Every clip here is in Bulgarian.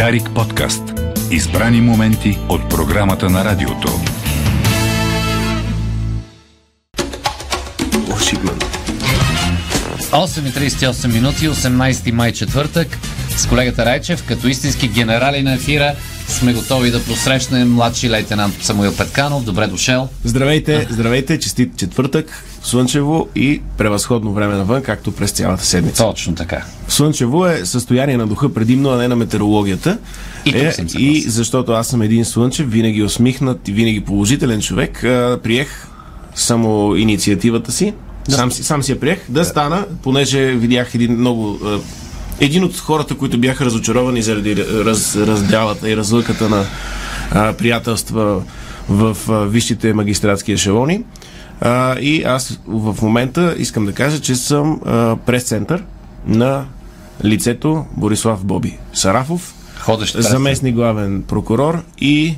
Дарик подкаст. Избрани моменти от програмата на радиото. Шипман. 8.38 минути, 18 май четвъртък. С колегата Райчев, като истински генерали на ефира, сме готови да посрещнем младши лейтенант Самуил Петканов. Добре дошъл. Здравейте, здравейте, честит четвъртък, слънчево и превъзходно време навън, както през цялата седмица. Точно така. Слънчево е състояние на духа предимно, а не на метеорологията. И е, и защото аз съм един слънчев, винаги усмихнат и винаги положителен човек, а, приех само инициативата си, сам, си, сам си я приех, да стана, понеже видях един много... един от хората, които бяха разочаровани заради раз, разделата и разлъката на а, приятелства в а, висшите магистратски ешелони. А, и аз в момента искам да кажа, че съм а, прес-център на лицето Борислав Боби Сарафов, Ходещ заместник главен прокурор и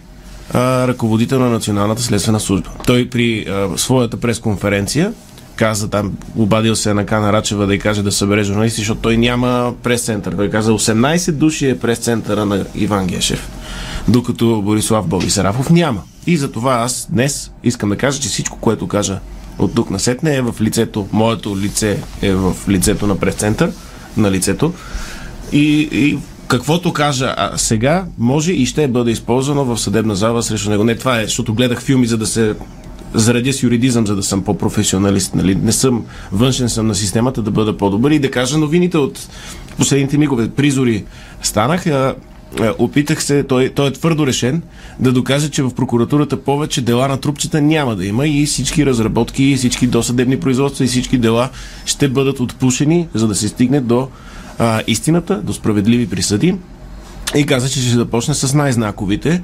а, ръководител на Националната следствена служба. Той при а, своята пресконференция каза там, обадил се на Кана Рачева да й каже да събере журналисти, защото той няма прес-център. Той каза 18 души е прес-центъра на Иван Гешев, докато Борислав Боби Сарафов няма. И за това аз днес искам да кажа, че всичко, което кажа от тук насетне е в лицето, моето лице е в лицето на прес-център, на лицето. И, и каквото кажа а, сега, може и ще бъде използвано в съдебна зала срещу него. Не, това е, защото гледах филми, за да се заредя с юридизъм, за да съм по-професионалист. Нали? Не съм външен съм на системата да бъда по-добър и да кажа новините от последните мигове. Призори станах. А, опитах се, той, той е твърдо решен, да докаже, че в прокуратурата повече дела на трупчета няма да има и всички разработки, и всички досъдебни производства и всички дела ще бъдат отпушени, за да се стигне до а, истината, до справедливи присъди. И каза, че ще започне с най-знаковите.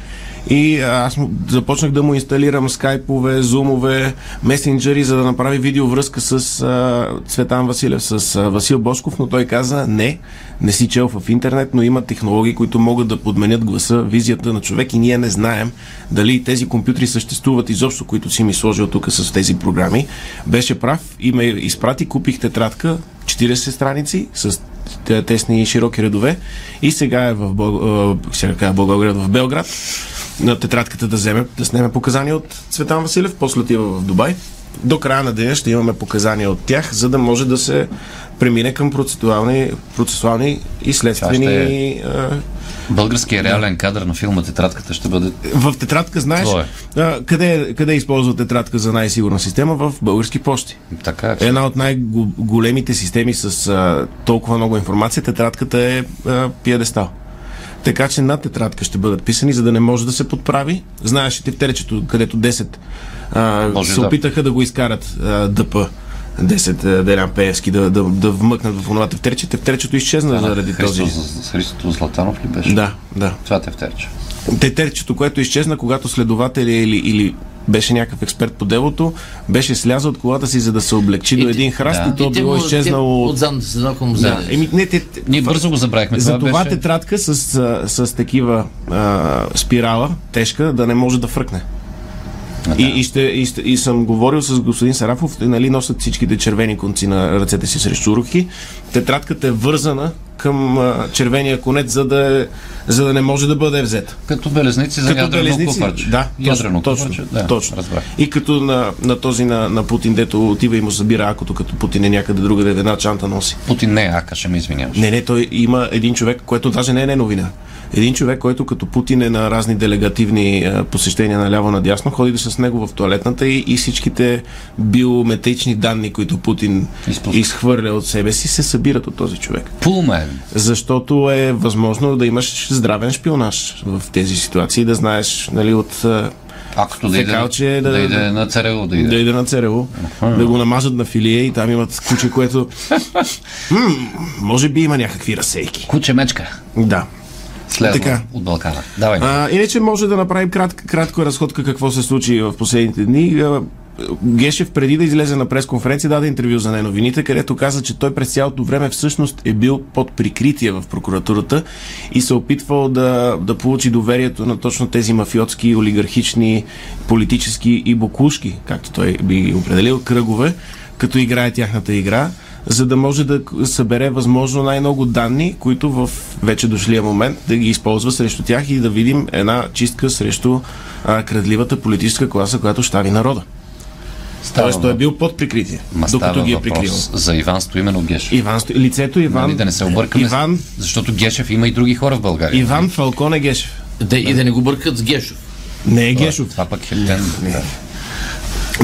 И аз започнах да му инсталирам скайпове, зумове, месенджери, за да направи видеовръзка с а, Цветан Василев, с а, Васил Бошков, но той каза не, не си чел в интернет, но има технологии, които могат да подменят гласа, визията на човек и ние не знаем дали тези компютри съществуват изобщо, които си ми сложил тук с тези програми. Беше прав и ме изпрати, купих тетрадка, 40 страници с тесни и широки редове. И сега е в, сега Благоевград, в Белград на тетрадката да вземе, да снеме показания от Цветан Василев, после отива в Дубай. До края на деня ще имаме показания от тях, за да може да се премине към процесуални, процесуални и следствени... А, Българският реален кадър на филма Тетрадката ще бъде в тетрадка, знаеш, Твое. а, къде, къде използва тетрадка за най-сигурна система? В български почти. така. Една от най-големите системи с а, толкова много информация, тетрадката е а, пиедестал. Така че на тетрадка ще бъдат писани, за да не може да се подправи. Знаеш ли тефтерчето, където 10 а, Може се да. опитаха да го изкарат а, ДП. 10 а, Делян Пеевски да, да, да вмъкнат в онова тефтерче. Тефтерчето изчезна заради този. Христо, Христо Златанов ли беше? Да, да. Това те втерче. Тетерчето, което изчезна, когато следователя или, или беше някакъв експерт по делото, беше слязал от колата си, за да се облегчи до ти- един храст да. и то те било му- изчезнало те от... От задната седалка му Да. Еми, не, те, те- Ние бързо го забравихме. за това беше... тетрадка с, с, с такива а, спирала, тежка, да не може да фръкне. И, и, ще, и, ще, и съм говорил с господин Сарафов, нали, носят всичките червени конци на ръцете си срещу рухи. Тетрадката е вързана към а, червения конец, за да, е, за да не може да бъде взета. Като белезници за Като ядрено белезници, купърче. да, ядрено точно, купърче. Да, точно. Разбрах. И като на, на този на, на Путин, дето отива и му събира акото, като Путин е някъде другаде, една чанта носи. Путин не е ака, ще ме извиняваш. Не, не, той има един човек, което даже не е не новина. Един човек, който като Путин е на разни делегативни а, посещения наляво надясно, ходи с него в туалетната и, и всичките биометрични данни, които Путин Изпуска. изхвърля от себе си, се събират от този човек. Пулмен. Защото е възможно да имаш здравен шпионаж в тези ситуации, да знаеш нали, от а, Акто да иде, да, да- иде на ЦРУ, да иде. да иде на ЦРУ, да го намажат на филия и там имат куче, което м- може би има някакви разсейки. Куче мечка. Да. Слезла Така. от Балкана. Давай. А, иначе може да направим крат, кратко разходка какво се случи в последните дни. Гешев преди да излезе на пресконференция даде интервю за най-новините, където каза, че той през цялото време всъщност е бил под прикритие в прокуратурата и се опитвал да, да получи доверието на точно тези мафиотски, олигархични, политически и боклушки, както той би определил, кръгове, като играе тяхната игра, за да може да събере възможно най-много данни, които в вече дошлия момент да ги използва срещу тях и да видим една чистка срещу а, крадливата политическа класа, която щави народа. Става Тоест той е бил под прикритие, Ма докато ги е прикривал. за Иван Стоимено Гешев. Иван, Сто- лицето Иван, Нали, да не се объркаме, Иван, защото Гешев има и други хора в България. Иван Фалконе Гешев. Да, и да не го бъркат с Гешов. Не е Гешов. Това пък е тен. Да.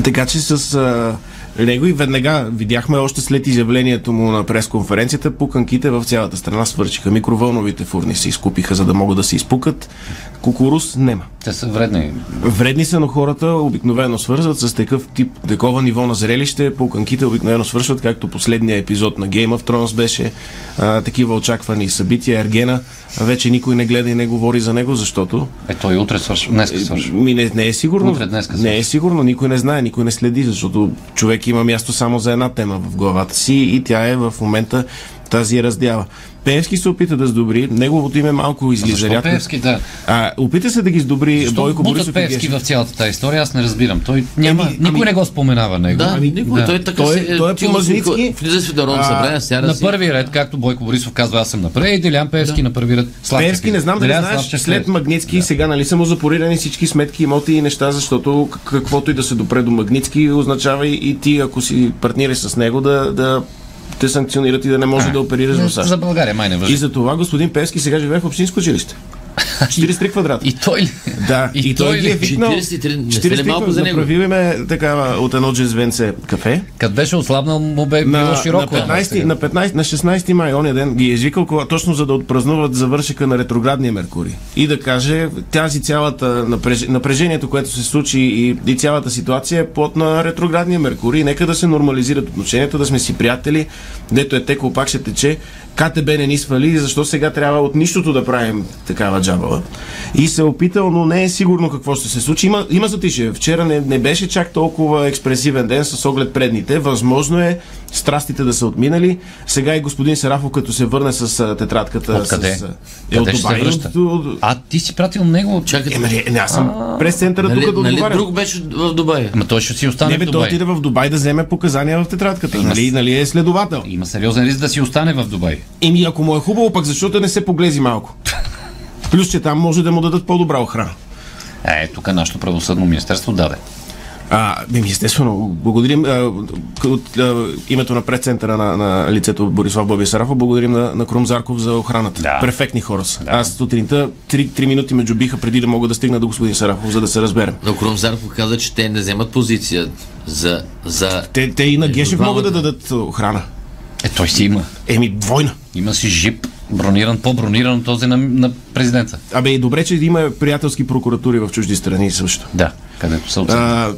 Така че с а, него и веднага видяхме още след изявлението му на пресконференцията, пуканките в цялата страна свършиха. Микровълновите фурни се изкупиха, за да могат да се изпукат. Кукурус нема. Те са вредни. Вредни са, но хората обикновено свързват с такъв тип, такова ниво на зрелище. Пуканките обикновено свършват, както последния епизод на Game of Thrones беше. А, такива очаквани събития. Ергена вече никой не гледа и не говори за него, защото Е, той утре свършва. Днеска свършва. ми не, не е сигурно. Утре, днеска не е сигурно, никой не знае, никой не следи, защото човек има място само за една тема в главата си и тя е в момента тази раздяла. Пеевски се опита да сдобри, неговото име малко излиза Защо. Певски, да. А, опита се да ги сдобри Защо Бойко Борисов Певски в цялата тази история, аз не разбирам. Той няма, Еми, никой ами- не го споменава него. Да, Ами, никой. да. Той така Той- си, той е си, Влиза си в Народно А, събрание, сяда На първи ред, както Бойко Борисов казва, аз съм напред и Делян Певски на първи ред. Славчев Пеевски, не знам дали знаеш, след Пеевски. Магницки сега нали са му запорирани всички сметки, имоти и неща, защото каквото и да се допре до Магницки означава и, ти, ако си партнираш с него, да, да те санкционират и да не може да оперираш в САЩ. За България май не И въжи. за това господин Певски сега живее в общинско жилище. 43 квадрата. И той ли? Да, и, и, той, той ги е ли? викнал. 43, не сте ли малко за него? Направиме такава от едно джезвенце кафе. Като беше ослабнал, му бе било На, широко. на, 15, на, 15, на 16 май, ония ден, ги е извикал кога- точно за да отпразнуват завършика на ретроградния Меркурий. И да каже, тази цялата напреж... напрежението, което се случи и, и цялата ситуация е плод на ретроградния Меркурий. Нека да се нормализират отношенията, да сме си приятели, дето е текло, пак ще тече. КТБ не ни свали, защо сега трябва от нищото да правим такава джабала. И се е опитал, но не е сигурно какво ще се случи. Има, има затишие. Вчера не, не беше чак толкова експресивен ден с оглед предните. Възможно е страстите да са отминали. Сега и господин Сарафов, като се върне с а, тетрадката. Откъде? С, а, Къде от Дубай? От, от, А ти си пратил него. Чакайте. е, нали, не, аз съм през центъра Нали, тук да нали отговарям. друг беше в Дубай? Ама той ще си остане Не, бе, в той Дубай. отиде в Дубай да вземе показания в тетрадката. Нали, нали е следовател. Има сериозен риск да си остане в Дубай. Еми, ако му е хубаво, пък защото не се поглези малко. Плюс, че там може да му дадат по-добра охрана. Е, тук нашето правосъдно министерство даде. А, естествено, благодарим а, от а, името на пресцентъра на, на лицето Борислав Боби Сарафов, благодарим на, на Крум Зарков за охраната. Да. Перфектни хора са. Аз сутринта 3, 3 минути ме джубиха преди да мога да стигна до господин Сарафов, за да се разберем. Но Крум Зарков каза, че те не вземат позиция за... за... Те, те и на Гешев двамата. могат да дадат охрана. Е, той си има. Еми, двойна. Има си жип, брониран, по-брониран от този на, на президента. Абе, и добре, че има приятелски прокуратури в чужди страни също. Да, където са. А,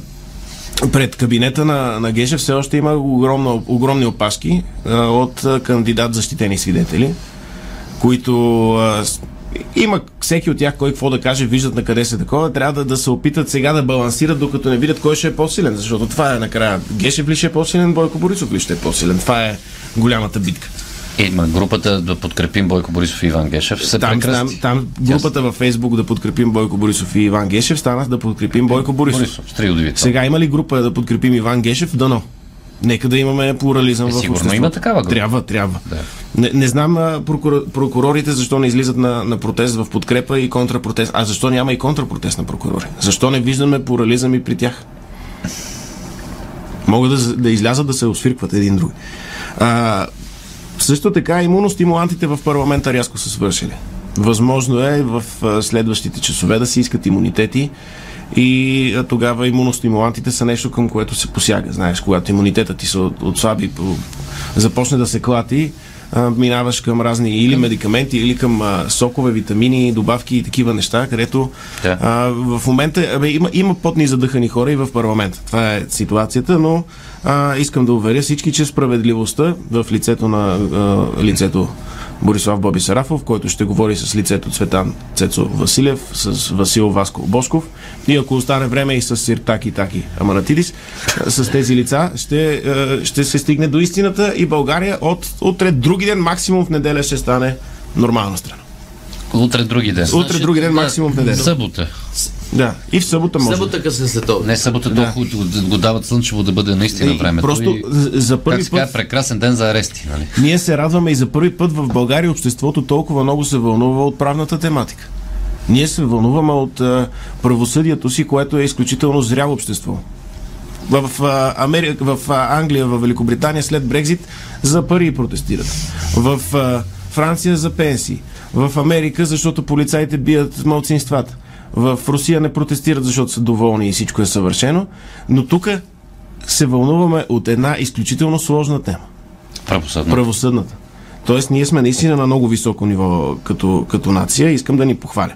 пред кабинета на, на Гешев все още има огромно, огромни опашки а, от кандидат защитени свидетели, които а, има всеки от тях кой какво да каже, виждат на къде се такова, трябва да, да се опитат сега да балансират, докато не видят кой ще е по-силен, защото това е накрая. Гешев ли ще е по-силен, Бойко Борисов ли ще е по-силен? Това е голямата битка. Е, ма групата да подкрепим Бойко Борисов и Иван Гешев се Там, там, там групата във Фейсбук да подкрепим Бойко Борисов и Иван Гешев стана да подкрепим Бойко Борисов. Борисов, три. Сега има ли група да подкрепим Иван Гешев? Дано. Нека да имаме плурализъм Е, в сигурно обществото. има такава група. Трябва, трябва. Да. Не, не знам а, прокура, прокурорите защо не излизат на, на протест в подкрепа и контрапротест. А защо няма и контрапротест на прокурори? Защо не виждаме плурализъм и при тях? Могат да, да излязат да се освиркват един друг. А, също така имуностимулантите в парламента рязко са свършили. Възможно е в следващите часове да се искат имунитети и тогава имуностимулантите са нещо към което се посяга. Знаеш, когато имунитетът ти се от- отслаби, по- започне да се клати, а, минаваш към разни или медикаменти, или към а, сокове, витамини, добавки и такива неща, където Да. а, в момента абе, има, има потни задъхани хора и в парламента. Това е ситуацията, но а, искам да уверя всички, че справедливостта в лицето на а, лицето Борислав Боби Сарафов, който ще говори с лицето Цветан Цецо Василев, с Васил Васко Бошков и ако остане време и с Сиртаки Таки Аманатидис, с тези лица ще, а, ще се стигне до истината и България от утре други ден, максимум в неделя ще стане нормална страна. Утре други ден. Утре други ден, да, максимум в неделя. Събота. Да. И в събота може. събота късен обед. Не събота Да. толкова го, дават слънчево да бъде наистина И времето. просто и, за- как първи казва, път прекрасен ден за арести, нали? ние се радваме и за първи път в България обществото толкова много се вълнува от правната тематика. Ние се вълнуваме от а, правосъдието си, което е изключително зряло общество. В, а, Америка, в а, Англия, в Великобритания след Брекзит за пари протестират. В а, Франция за пенсии. В Америка, защото полицаите бият малцинствата. В Русия не протестират, защото са доволни и всичко е съвършено. Но тук се вълнуваме от една изключително сложна тема Правосъдно. правосъдната. Тоест, ние сме наистина на много високо ниво като, като нация. Искам да ни похваля.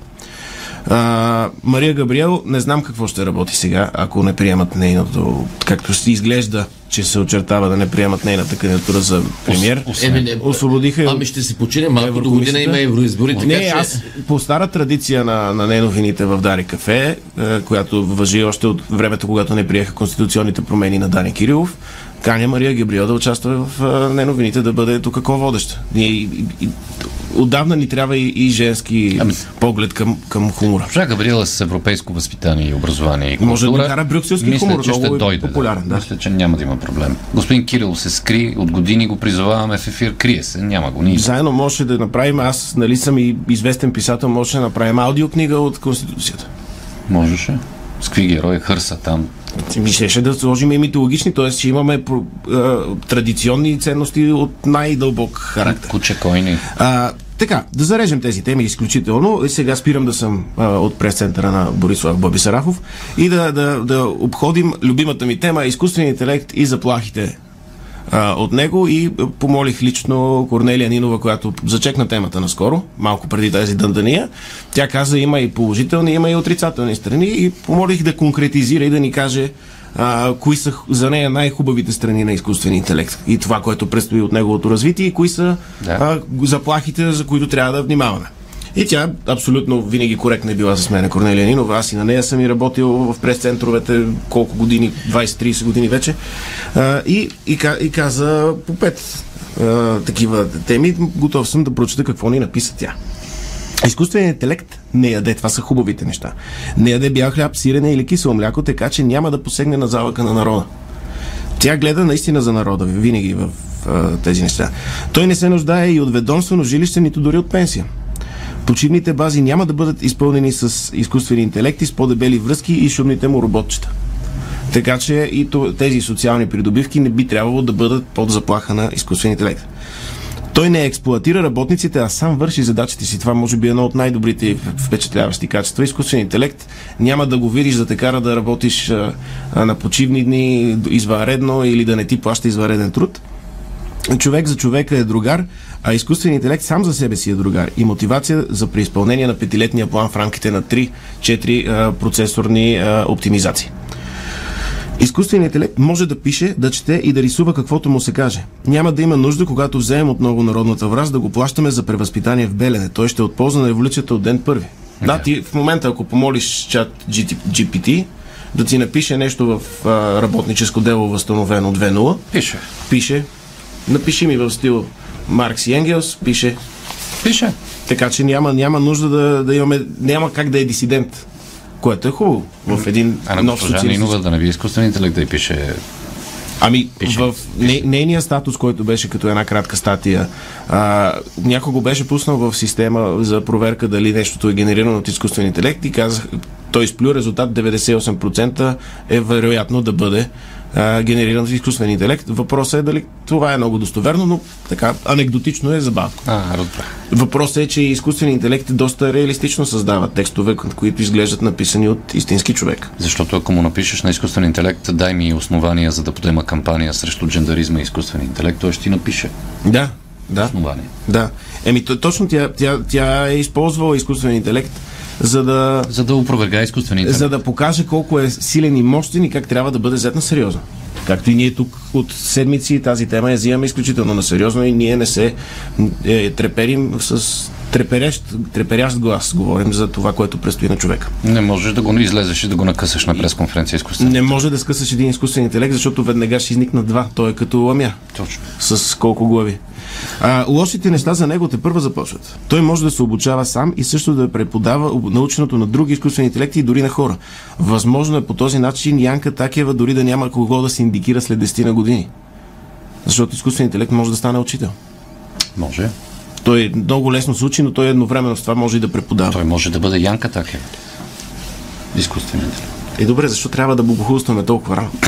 А, Мария Габриел, не знам какво ще работи сега, ако не приемат нейното, както си изглежда, че се очертава да не приемат нейната кандидатура за премьер. Еми, не, Освободиха Ами ще си почине малко до година има евроизбори, така не, че... аз по стара традиция на, на неновините в Дари Кафе, е, която въжи още от времето, когато не приеха конституционните промени на Дани Кирилов, каня Мария Габриел да участва в неновините, да бъде тук ко-водеща. Ние, и, и, и, отдавна ни трябва и, и женски Ами- поглед към, към хумора. Госпожа Габриела с европейско възпитание и образование и култура. Може да кара брюкселски мисля, хумор, че ще е дойде. популярен, да. Мисля, че няма да има проблем. Господин Кирил се скри, от години го призоваваме в ефир, крие се, няма го. Ние Заедно може да направим, аз нали съм и известен писател, може да направим аудиокнига от Конституцията. можеше. С какви герои хърса там. Ми да сложим и митологични, т.е. че имаме а, традиционни ценности от най-дълбок характер. Куче койни. А, така, да зарежем тези теми изключително. И сега спирам да съм а, от прес-центъра на Борислав Боби Сарафов и да, да, да обходим любимата ми тема изкуственият интелект и заплахите а, от него и помолих лично Корнелия Нинова, която зачекна темата наскоро, малко преди тази дъндания. Тя каза има и положителни, има и отрицателни страни и помолих да конкретизира и да ни каже а, кои са за нея най-хубавите страни на изкуствения интелект и това, което предстои от неговото развитие и кои са Да. а, заплахите, за които трябва да внимаваме. И тя абсолютно винаги коректна е била с мен, Корнелия Нинова. Аз и на нея съм и работил в прес-центровете колко години, 20-30 години вече. А, и, и, и каза по пет а, такива теми. Готов съм да прочета какво ни написа тя. Изкуственият интелект не яде, това са хубавите неща. Не яде бял хляб, сирене или кисело мляко, така че няма да посегне на залъка на народа. Тя гледа наистина за народа, винаги в а, тези неща. Той не се нуждае и от ведомствено жилище, нито дори от пенсия. Почивните бази няма да бъдат изпълнени с изкуствени интелекти, с по-дебели връзки и шумните му роботчета. Така че и тези социални придобивки не би трябвало да бъдат под заплаха на изкуствен интелект. Той не експлуатира работниците, а сам върши задачите си. Това може би е едно от най-добрите впечатляващи качества. Изкуствен интелект няма да го видиш да те кара да работиш а, на почивни дни, извънредно или да не ти плаща извънреден труд. Човек за човека е другар, а изкуственият интелект сам за себе си е другар и мотивация за преизпълнение на петилетния план в рамките на 3-4 а, процесорни а, оптимизации. Изкуственият интелект може да пише, да чете и да рисува каквото му се каже. Няма да има нужда, когато вземем отново народната враз, да го плащаме за превъзпитание в Белене. Той ще е от полза на еволюцията от ден първи. Да, ти в момента, ако помолиш чат GPT да ти напише нещо в а, работническо дело възстановено 2.0, Пише. пише, напиши ми в стил Маркс и Енгелс, пише, Пише. така че няма, няма нужда да, да имаме, няма как да е дисидент, което е хубаво в един А нов госпожа Нинова да не би изкуствен интелект да й пише Ами, Пише. в не, нейния статус, който беше като една кратка статия, а, някой го беше пуснал в система за проверка дали нещото е генерирано от изкуствен интелект и казах, той изплю резултат 98% е вероятно да бъде а, генериран от изкуствен интелект. Въпросът е дали това е много достоверно, но така анекдотично е забавно. А, разбрах. Въпросът е, че изкуственият интелект доста реалистично създава текстове, които изглеждат написани от истински човек. Защото ако му напишеш на изкуствен интелект, дай ми основания за да подема кампания срещу джендаризма и изкуствен интелект, той ще ти напише Да, да. основания. Да. Еми, то, точно тя, тя, тя е използвала изкуствен интелект, за да, За да опровергае изкуствен интелект. за да покаже колко е силен и мощен и как трябва да бъде взет на сериозно. Както и ние тук от седмици тази тема я взимаме изключително на сериозно и ние не се е, треперим с треперящ, треперящ глас говорим за това, което предстои на човека. Не можеш да го излезеш и да го накъсаш на пресконференция изкуствено. Не може да скъсаш един изкуствен интелект, защото веднага ще изникнат два. Той е като ламя. Точно. С колко глави. А, лошите неща за него те първа започват. Той може да се обучава сам и също да преподава наученото на други изкуствени интелекти и дори на хора. Възможно е по този начин Янка Такева дори да няма кого да се индикира след 10 на години. Защото изкуственият интелект може да стане учител. Може. Той много лесно се учи, но той едновременно с това може и да преподава. Той може да бъде Янка Такева. Изкуствен интелект. Е, добре, защо трябва да богохулстваме толкова рано?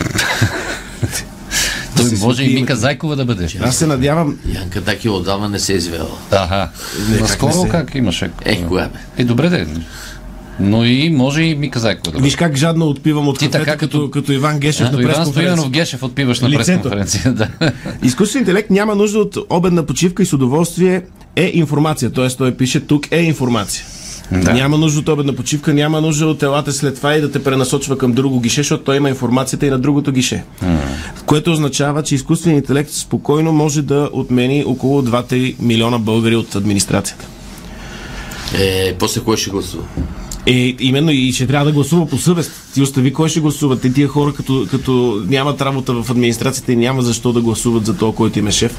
Той се може и Мика Зайкова да бъде. Аз се надявам, Янка таки отдавна не се е извела. Аха. Не, Наскоро как се- как имаше? Е, кое бе? Е, добре де. Но и може и Мика Зайкова да бъде. виж как жадно отпивам от Ти кафето, така като, като- като Иван Гешев Като на Иван пресконференция. Стоянов Гешев отпиваш на пресконференция. Да. Изкуственият интелект няма нужда от обедна почивка и с удоволствие е информация. Т.е. той пише тук е информация. Да. Няма нужда от обедна почивка, няма нужда от елата след това и да те пренасочва към друго гише, защото той има информацията и на другото гише. Което означава, че изкуственият интелект спокойно може да отмени около 2-3 милиона българи от администрацията. Е, после кой ще гласува? Е, именно и ще трябва да гласува по съвест. Ти остави кой ще гласува. Те тия хора, като, като нямат работа в администрацията и няма защо да гласуват за то, който им е шеф.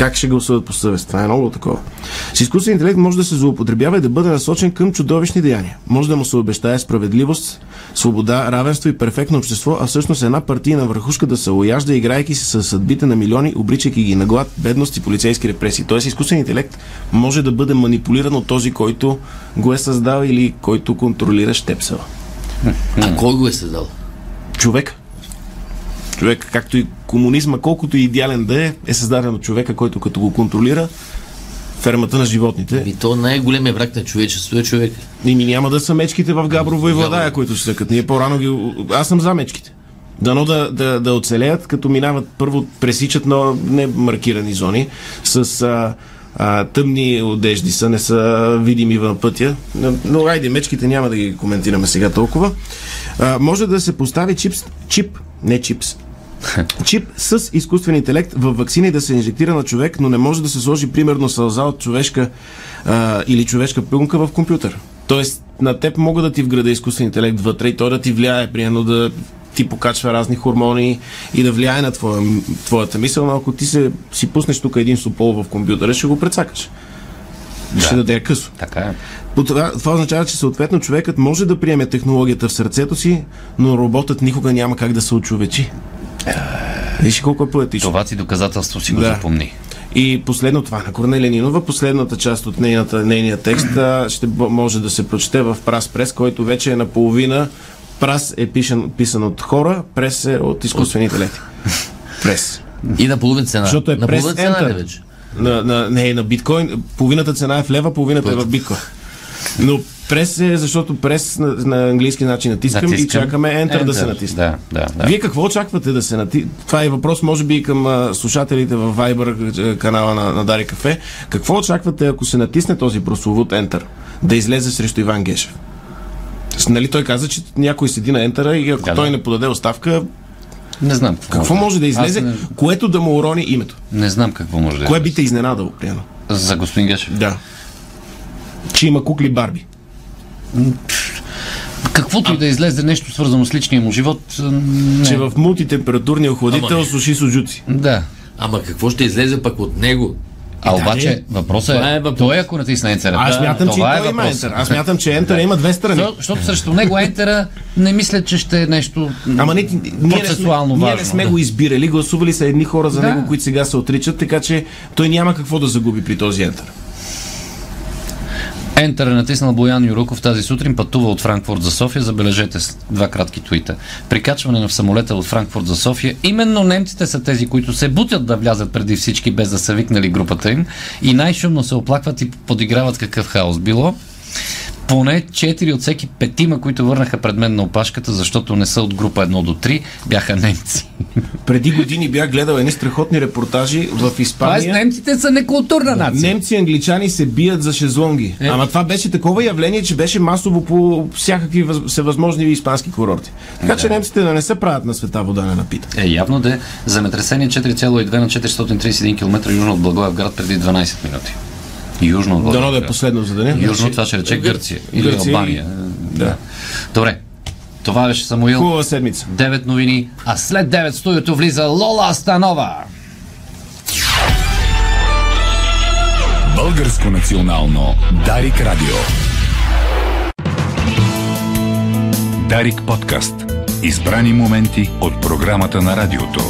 Как ще гласуват по съвест? Това е много такова. С изкуствен интелект може да се злоупотребява и да бъде насочен към чудовищни деяния. Може да му се обещае справедливост, свобода, равенство и перфектно общество, а всъщност една партийна върхушка да се ояжда, играйки се с съдбите на милиони, обричайки ги на глад, бедност и полицейски репресии. Тоест изкуствен интелект може да бъде манипулиран от този, който го е създал или който контролира щепсела. А кой го е създал? Човек. Човек, както и комунизма, колкото и идеален да е, е създаден от човека, който като го контролира фермата на животните. И то най-големия враг на човечеството е човек. И ми няма да са мечките в Габрово и Владая, които ще съкат. Ние по-рано ги... Аз съм за мечките. Дано да, да, да оцелеят, като минават първо, пресичат на немаркирани зони с а, а, тъмни одежди са, не са видими на пътя. Но, но айде, мечките няма да ги коментираме сега толкова. А, може да се постави чипс, чип, не чипс, чип с изкуствен интелект в вакцини да се инжектира на човек, но не може да се сложи примерно сълза от човешка а, или човешка пилнка в компютър. Тоест, на теб мога да ти вграда изкуствен интелект вътре и той да ти влияе, примерно да ти покачва разни хормони и да влияе на твоя, твоята мисъл, но ако ти се, си пуснеш тук един супол в компютъра, ще го прецакаш. Ще даде късо. Така е. Това, това означава, че съответно човекът може да приеме технологията в сърцето си, но роботът никога няма как да се очовечи. Виж колко е поетично. Това ти доказателство си го Да. запомни. И последно това на Корнелия Нинова, последната част от нейната, нейния текст ще може да се прочете в Прас Прес, който вече е наполовина. Прас е пишен, писан от хора, прес е от изкуствени интелекти. Прес. И на половин цена. Защото е на прес цена? На, на, не, на биткоин. Половината цена е в лева, половината е в биткоин. Но прес е, защото прес на, на английски начин натискам, и Натискам. чакаме Enter, да се натисне. Да, да, да. Вие какво очаквате да се нати... Това е въпрос, може би, и към а, слушателите в Viber канала на, на Дари Кафе. Какво очаквате, ако се натисне този прословут Enter, да излезе срещу Иван Гешев? Нали той каза, че някой седи на ентера и ако Да, той да. не подаде оставка, Не знам какво, какво може да излезе, не, което да му урони името? не знам какво може да Кое би те изненадало, приема? За господин Гешев. Да. Че има кукли Барби. Каквото и да излезе нещо свързано с личния му живот, не. Че в мултитемпературния охладител Ама суши суджуци. Да. Ама какво ще излезе пък от него? А да, обаче не. въпросът е, е въпрос. той ако натисне ентера. Аз да, смятам, че и това е той има ентер. Аз смятам, че ентера има две страни. Защо- Защото срещу него ентера не мисля, че ще е нещо Ама не, ние, не сме, процесуално ние не важно. сме да. го избирали, гласували са едни хора за Да. него, които сега се отричат, така че той няма какво да загуби при този ентер. Ентър е натиснал Боян Юруков тази сутрин, пътува от Франкфурт за София. Забележете два кратки твита. Прикачване на самолета от Франкфурт за София. Именно немците са тези, които се бутят да влязат преди всички, без да са викнали групата им. И най-шумно се оплакват и подиграват какъв хаос било. Поне 4 от всеки петима, които върнаха пред мен на опашката, защото не са от група 1 до 3, бяха немци. Преди години бях гледал едни страхотни репортажи в Испания. немците са некултурна нация. Немци и англичани се бият за шезлонги. Е. Ама това беше такова явление, че беше масово по всякакви въз... всевъзможни испански курорти. Така че немците да не се правят на света вода не напитат. Е, явно да е земетресение 4,2 на 431 км южно от Благоевград преди 12 минути. Южно от Дано да е последно за деня. Южно това ще рече Гърция. Или Гърция и- Албания. Да. Добре. Това беше Самуил. Хубава седмица. 9 новини, а след 9 в студиото влиза Лола Станова. Българско национално Дарик Радио. Дарик подкаст. Избрани моменти от програмата на радиото.